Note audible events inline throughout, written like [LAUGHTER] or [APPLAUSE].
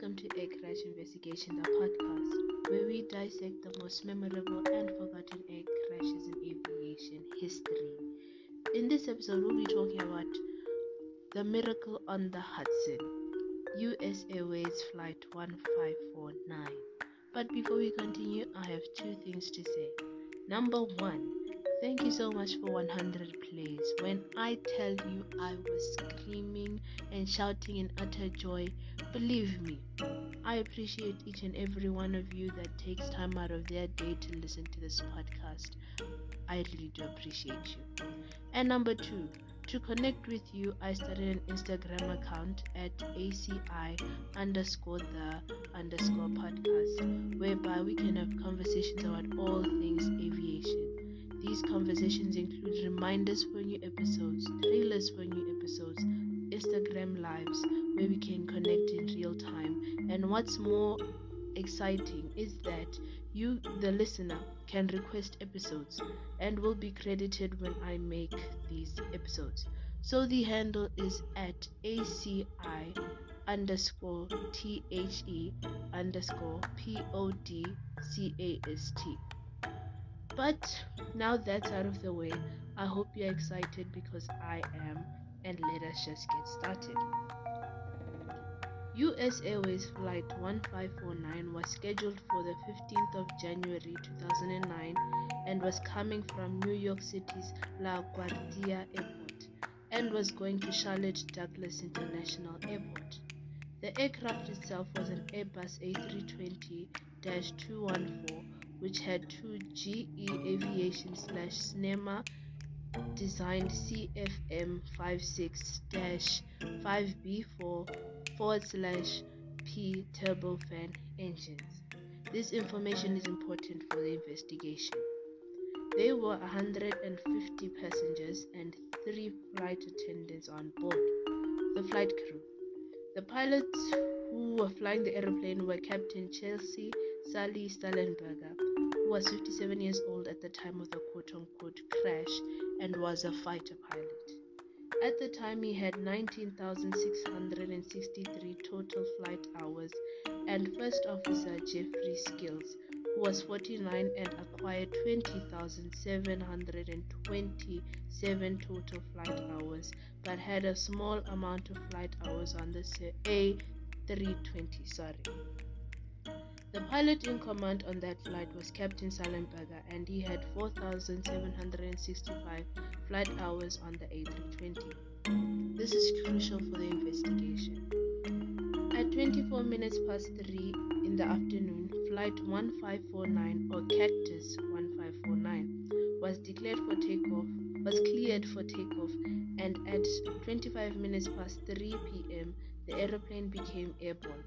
welcome to Air Crash Investigation, the podcast, where we dissect the most memorable and forgotten egg crashes in aviation history. In this episode, we'll be talking about the miracle on the Hudson, US Airways Flight 1549. But before we continue, I have two things to say. Number one, Thank you so much for 100 plays. When I tell you I was screaming and shouting in utter joy, believe me, I appreciate each and every one of you that takes time out of their day to listen to this podcast. I really do appreciate you. And number two, to connect with you, I started an Instagram account at ACI underscore the underscore podcast, whereby we can have conversations about all things aviation. These conversations include reminders for new episodes, trailers for new episodes, Instagram lives where we can connect in real time. And what's more exciting is that you, the listener, can request episodes and will be credited when I make these episodes. So the handle is at ACI underscore T H E underscore P O D C A S T. But now that's out of the way, I hope you're excited because I am, and let us just get started. US Airways Flight 1549 was scheduled for the 15th of January 2009 and was coming from New York City's LaGuardia Airport and was going to Charlotte Douglas International Airport. The aircraft itself was an Airbus A320 214 which had two GE Aviation slash Snecma designed CFM 56 5B4 forward slash P turbofan engines. This information is important for the investigation. There were 150 passengers and three flight attendants on board. The flight crew. The pilots who were flying the aeroplane were Captain Chesley Sully Sullenberger, who was 57 years old at the time of the quote unquote crash and was a fighter pilot. At the time, he had 19,663 total flight hours, and First Officer Jeffrey Skiles, who was 49 and acquired 20,727 total flight hours, but had a small amount of flight hours on the A320. Sorry. The pilot in command on that flight was Captain Sullenberger, and he had 4,765 flight hours on the A320. This is crucial for the investigation. At 24 minutes past 3 in the afternoon, Flight 1549 or Cactus 1549 was declared for takeoff, was cleared for takeoff, and at 25 minutes past 3 p.m., the aeroplane became airborne.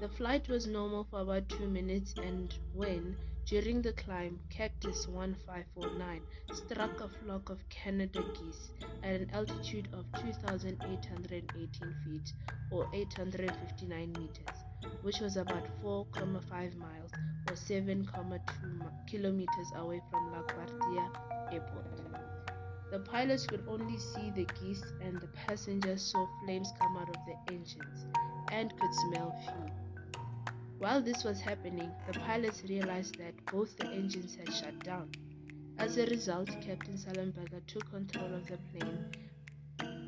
The flight was normal for about two minutes, and when, during the climb, Cactus 1549 struck a flock of Canada geese at an altitude of 2,818 feet or 859 meters, which was about 4,5 miles or 7,2 kilometers away from LaGuardia Airport. The pilots could only see the geese, and the passengers saw flames come out of the engines and could smell fuel. While this was happening, the pilots realized that both the engines had shut down. As a result, Captain Sullenberger took control of the plane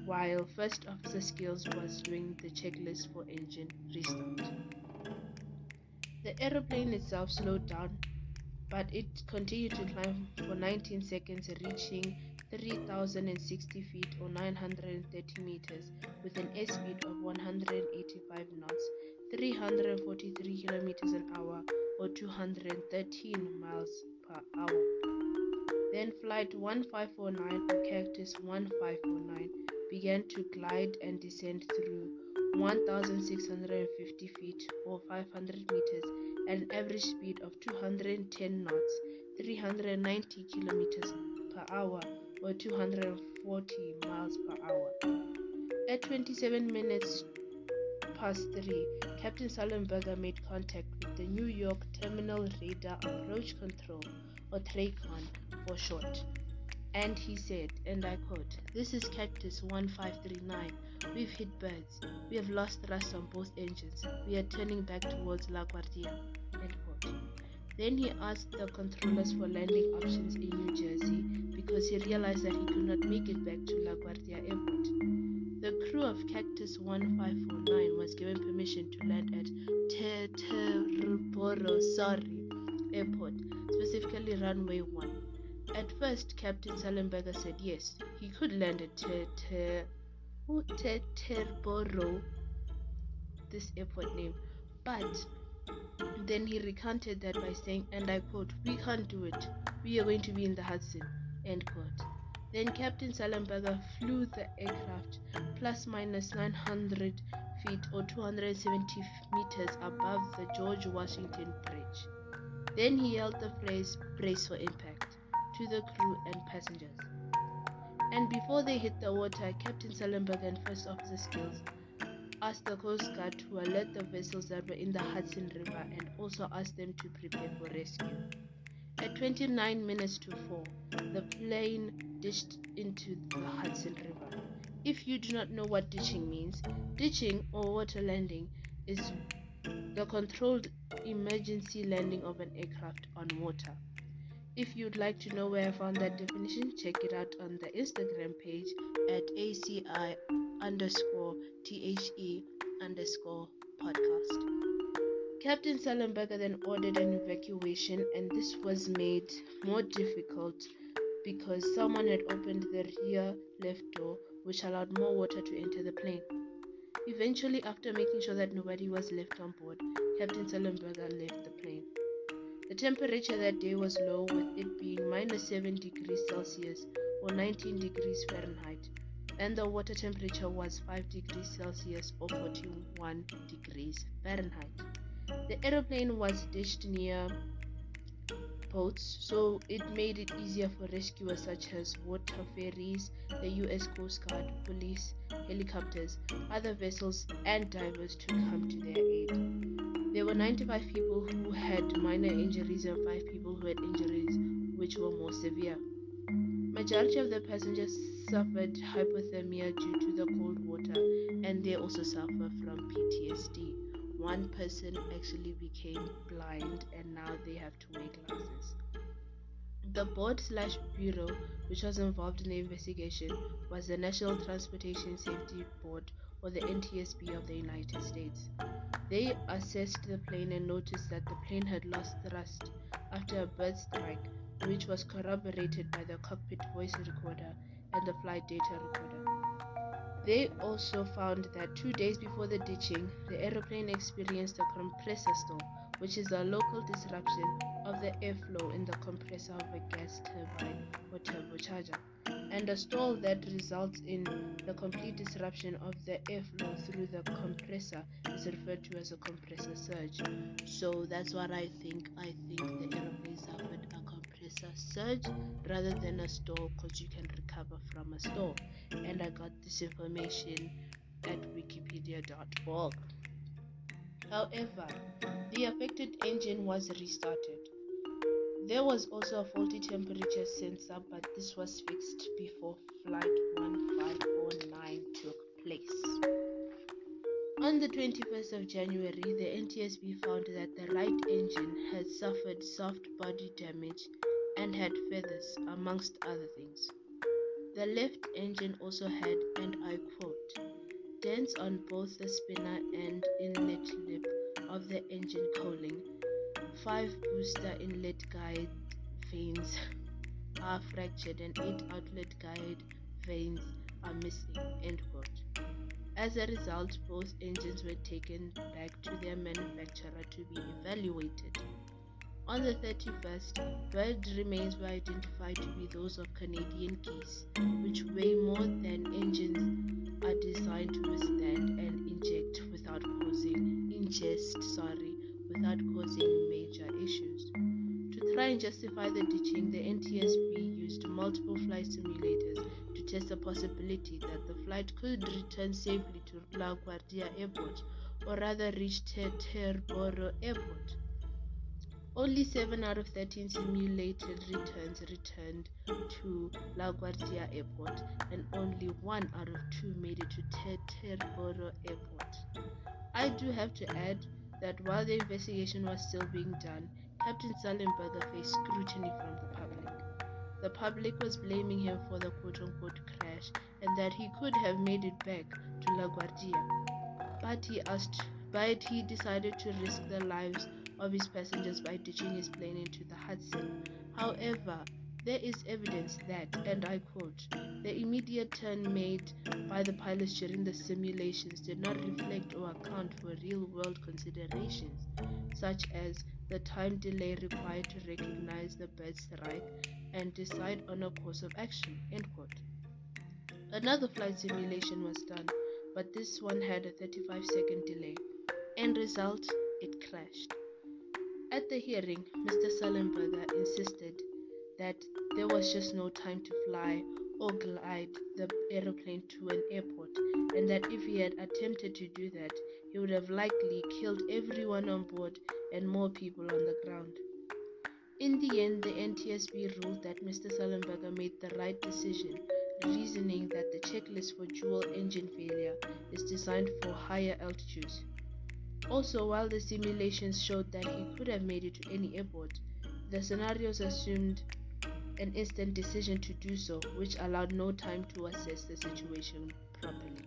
while First Officer Skiles was doing the checklist for engine restart. The aeroplane itself slowed down, but it continued to climb for 19 seconds, reaching 3,060 feet or 930 meters with an airspeed of 185 knots, 343 kilometers an hour or 213 miles per hour. Then flight 1549 or Cactus 1549 began to glide and descend through 1,650 feet or 500 meters at an average speed of 210 knots, 390 kilometers per hour or 240 miles per hour. At 27 minutes past 3, Captain Sullenberger made contact with the New York Terminal Radar Approach Control, or TRACON for short. And he said, and I quote, This is Cactus 1539. We've hit birds. We have lost thrust on both engines. We are turning back towards La Guardia. End quote. Then he asked the controllers for landing options in New Jersey because he realized that he could not make it back to La Guardia Airport. The crew of Cactus 1549 was given permission to land at Teterboro, sorry, Airport, specifically runway 1. At first, Captain Sullenberger said yes, he could land at oh, Teterboro, this airport name, but then he recanted that by saying, and I quote, We can't do it. We are going to be in the Hudson. End quote. Then Captain Sullenberger flew the aircraft plus minus 900 feet or 270 meters above the George Washington Bridge. Then he yelled the phrase, brace for impact, to the crew and passengers. And before they hit the water, Captain Sullenberger and First Officer Skiles asked the Coast Guard to alert the vessels that were in the Hudson River and also asked them to prepare for rescue. At 29 minutes to 4, the plane dished into the Hudson River. If you do not know what ditching means, ditching or water landing is the controlled emergency landing of an aircraft on water. If you'd like to know where I found that definition, check it out on the Instagram page at ACI underscore THE underscore podcast. Captain Sullenberger then ordered an evacuation, and this was made more difficult because someone had opened the rear left door, which allowed more water to enter the plane. Eventually, after making sure that nobody was left on board, Captain Sullenberger left the plane. The temperature that day was low, with it being minus 7 degrees Celsius or 19 degrees Fahrenheit, and the water temperature was 5 degrees Celsius or 41 degrees Fahrenheit. The aeroplane was ditched near boats, so it made it easier for rescuers such as water ferries, the US Coast Guard, police, helicopters, other vessels, and divers to come to their aid. There were 95 people who had minor injuries and 5 people who had injuries which were more severe. Majority of the passengers suffered hypothermia due to the cold water and they also suffer from PTSD one person actually became blind and now they have to wear glasses. The board slash bureau which was involved in the investigation was the National Transportation Safety Board or the NTSB of the United States. They assessed the plane and noticed that the plane had lost thrust after a bird strike, which was corroborated by the cockpit voice recorder and the flight data recorder. They also found that two days before the ditching, the aeroplane experienced a compressor stall, which is a local disruption of the airflow in the compressor of a gas turbine or turbocharger, and a stall that results in the complete disruption of the airflow through the compressor is referred to as a compressor surge. So that's what I think. I think the aeroplane suffered a compressor surge rather than a stall because you can recover from a store, and I got this information at wikipedia.org. However, the affected engine was restarted. There was also a faulty temperature sensor, but this was fixed before Flight 1509 took place. On the 21st of January, the NTSB found that the right engine had suffered soft body damage and had feathers, amongst other things. The left engine also had, and I quote, dents on both the spinner and inlet lip of the engine cowling. Five booster inlet guide vanes [LAUGHS] are fractured and eight outlet guide vanes are missing. End quote. As a result, both engines were taken back to their manufacturer to be evaluated. On the 31st, bird remains were identified to be those of Canadian geese, which weigh more than engines are designed to withstand and inject without causing ingest, sorry, without causing major issues. To try and justify the ditching, the NTSB used multiple flight simulators to test the possibility that the flight could return safely to La Guardia Airport or rather reach Teterboro Airport. Only 7 out of 13 simulated returns returned to LaGuardia Airport, and only 1 out of 2 made it to Teterboro Airport. I do have to add that while the investigation was still being done, Captain Sullenberger faced scrutiny from the public. The public was blaming him for the quote unquote crash and that he could have made it back to LaGuardia. But he asked but he decided to risk the lives of his passengers by ditching his plane into the Hudson. However, there is evidence that, and I quote, the immediate turn made by the pilots during the simulations did not reflect or account for real world considerations, such as the time delay required to recognize the bird strike and decide on a course of action. End quote. Another flight simulation was done, but this one had a 35 second delay. End result, it crashed. At the hearing, Mr. Sullenberger insisted that there was just no time to fly or glide the aeroplane to an airport, and that if he had attempted to do that, he would have likely killed everyone on board and more people on the ground. In the end, the NTSB ruled that Mr. Sullenberger made the right decision, reasoning that the checklist for dual engine failure is designed for higher altitudes. Also, while the simulations showed that he could have made it to any airport, the scenarios assumed an instant decision to do so, which allowed no time to assess the situation properly.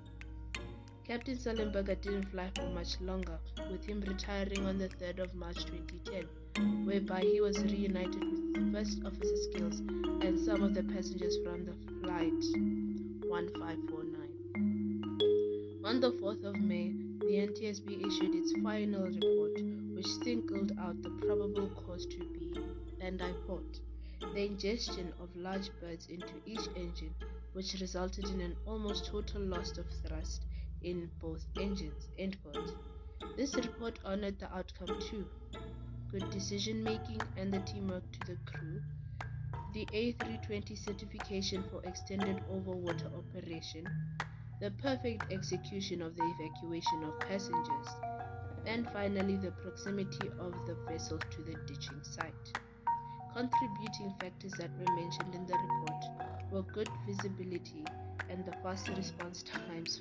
Captain Sullenberger didn't fly for much longer, with him retiring on the 3rd of March 2010, whereby he was reunited with first officer Skiles and some of the passengers from the flight 1549. On the 4th of May, the NTSB issued its final report, which singled out the probable cause to be, and I quote, the ingestion of large birds into each engine, which resulted in an almost total loss of thrust in both engines. End quote. This report honored the outcome too. Good decision making and the teamwork to the crew. The A320 certification for extended overwater operation. The perfect execution of the evacuation of passengers. And finally, the proximity of the vessel to the ditching site. Contributing factors that were mentioned in the report were good visibility and the fast response times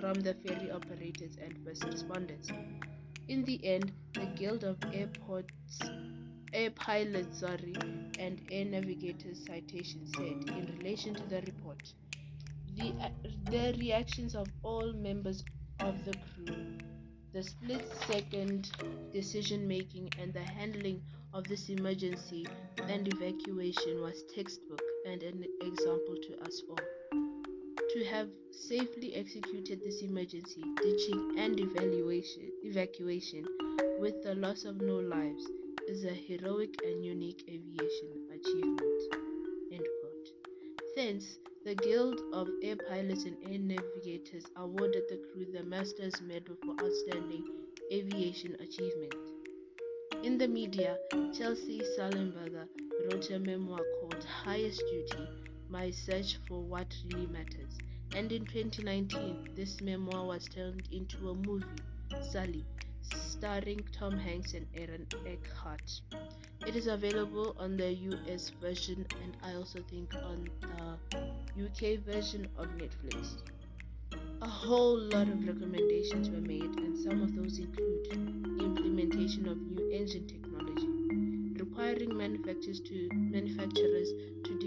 from the ferry operators and first responders. In the end, the Guild of Airports, Air Pilots, sorry, and Air Navigators citation said in relation to the report, the, uh, the reactions of all members of the crew, the split second decision making, and the handling of this emergency and evacuation was textbook and an example to us all. To have safely executed this emergency, ditching, and evaluation, evacuation with the loss of no lives is a heroic and unique aviation achievement. End quote. Thence, the Guild of Air Pilots and Air Navigators awarded the crew the Master's Medal for Outstanding Aviation Achievement. In the media, Chesley Sullenberger wrote a memoir called Highest Duty My Search for What Really Matters. And in 2019, this memoir was turned into a movie, Sully, starring Tom Hanks and Aaron Eckhart. It is available on the US version and I also think on the UK version of Netflix. A whole lot of recommendations were made, and some of those include implementation of new engine technology, requiring manufacturers to manufacturers to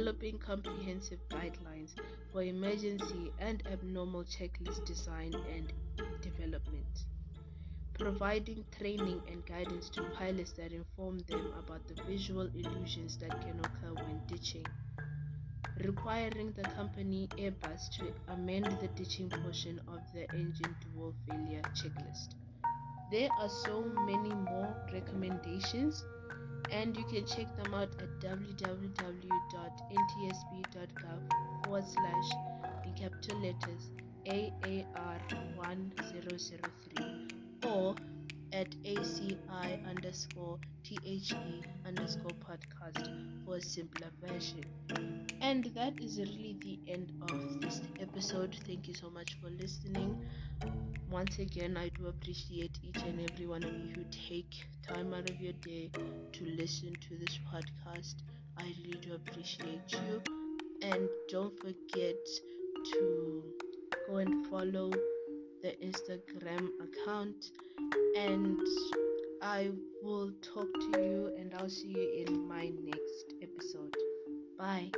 developing comprehensive guidelines for emergency and abnormal checklist design and development providing training and guidance to pilots that inform them about the visual illusions that can occur when ditching, requiring the company Airbus to amend the ditching portion of the engine dual failure checklist. There are so many more recommendations, and you can check them out at www.ntsb.gov forward slash in capital letters AAR1003 or at ACI underscore THE underscore podcast for a simpler version. And that is really the end of this episode. Thank you so much for listening. Once again, I do appreciate each and every one of you who take time out of your day to listen to this podcast. I really do appreciate you. And don't forget to go and follow the Instagram account. And I will talk to you and I'll see you in my next episode. Bye.